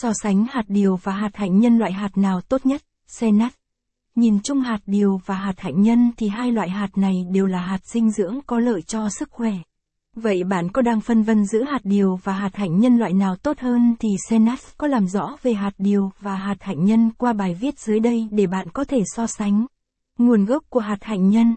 So sánh hạt điều và hạt hạnh nhân loại hạt nào tốt nhất? Senat. Nhìn chung hạt điều và hạt hạnh nhân thì hai loại hạt này đều là hạt dinh dưỡng có lợi cho sức khỏe. Vậy bạn có đang phân vân giữa hạt điều và hạt hạnh nhân loại nào tốt hơn thì Senat có làm rõ về hạt điều và hạt hạnh nhân qua bài viết dưới đây để bạn có thể so sánh. Nguồn gốc của hạt hạnh nhân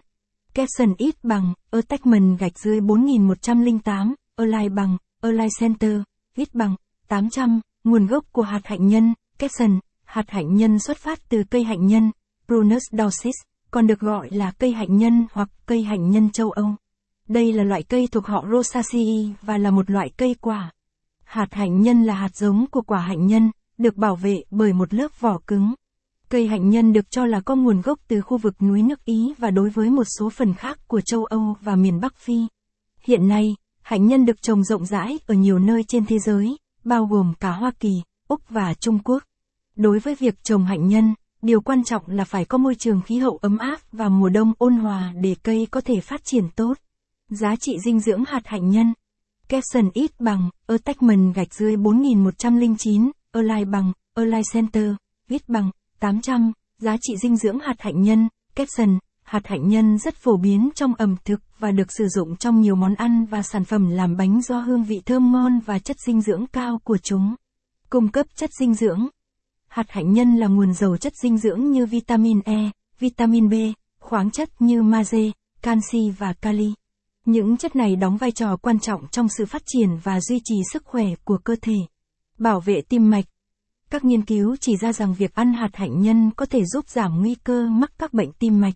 Capson ít bằng, Attachment gạch dưới 4108, Align bằng, Align Center, ít bằng, 800, nguồn gốc của hạt hạnh nhân, Capson, hạt hạnh nhân xuất phát từ cây hạnh nhân, Prunus dorsis, còn được gọi là cây hạnh nhân hoặc cây hạnh nhân châu Âu. Đây là loại cây thuộc họ Rosaceae và là một loại cây quả. Hạt hạnh nhân là hạt giống của quả hạnh nhân, được bảo vệ bởi một lớp vỏ cứng. Cây hạnh nhân được cho là có nguồn gốc từ khu vực núi nước Ý và đối với một số phần khác của châu Âu và miền Bắc Phi. Hiện nay, hạnh nhân được trồng rộng rãi ở nhiều nơi trên thế giới, bao gồm cả Hoa Kỳ, Úc và Trung Quốc. Đối với việc trồng hạnh nhân, điều quan trọng là phải có môi trường khí hậu ấm áp và mùa đông ôn hòa để cây có thể phát triển tốt. Giá trị dinh dưỡng hạt hạnh nhân. Capson ít bằng, attachment gạch dưới 4109, Align bằng, Align Center, viết bằng, 800, giá trị dinh dưỡng hạt hạnh nhân, Capson, hạt hạnh nhân rất phổ biến trong ẩm thực và được sử dụng trong nhiều món ăn và sản phẩm làm bánh do hương vị thơm ngon và chất dinh dưỡng cao của chúng. Cung cấp chất dinh dưỡng. Hạt hạnh nhân là nguồn giàu chất dinh dưỡng như vitamin E, vitamin B, khoáng chất như magie, canxi và kali. Những chất này đóng vai trò quan trọng trong sự phát triển và duy trì sức khỏe của cơ thể. Bảo vệ tim mạch, các nghiên cứu chỉ ra rằng việc ăn hạt hạnh nhân có thể giúp giảm nguy cơ mắc các bệnh tim mạch.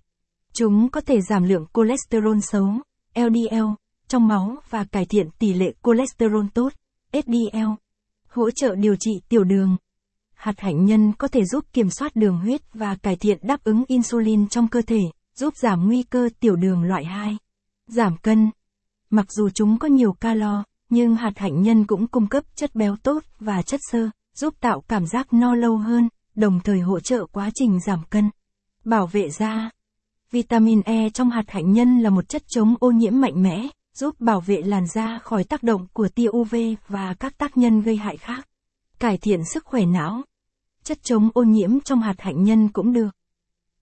Chúng có thể giảm lượng cholesterol xấu, LDL, trong máu và cải thiện tỷ lệ cholesterol tốt, HDL. Hỗ trợ điều trị tiểu đường. Hạt hạnh nhân có thể giúp kiểm soát đường huyết và cải thiện đáp ứng insulin trong cơ thể, giúp giảm nguy cơ tiểu đường loại 2. Giảm cân. Mặc dù chúng có nhiều calo, nhưng hạt hạnh nhân cũng cung cấp chất béo tốt và chất xơ giúp tạo cảm giác no lâu hơn, đồng thời hỗ trợ quá trình giảm cân. Bảo vệ da. Vitamin E trong hạt hạnh nhân là một chất chống ô nhiễm mạnh mẽ, giúp bảo vệ làn da khỏi tác động của tia UV và các tác nhân gây hại khác. Cải thiện sức khỏe não. Chất chống ô nhiễm trong hạt hạnh nhân cũng được.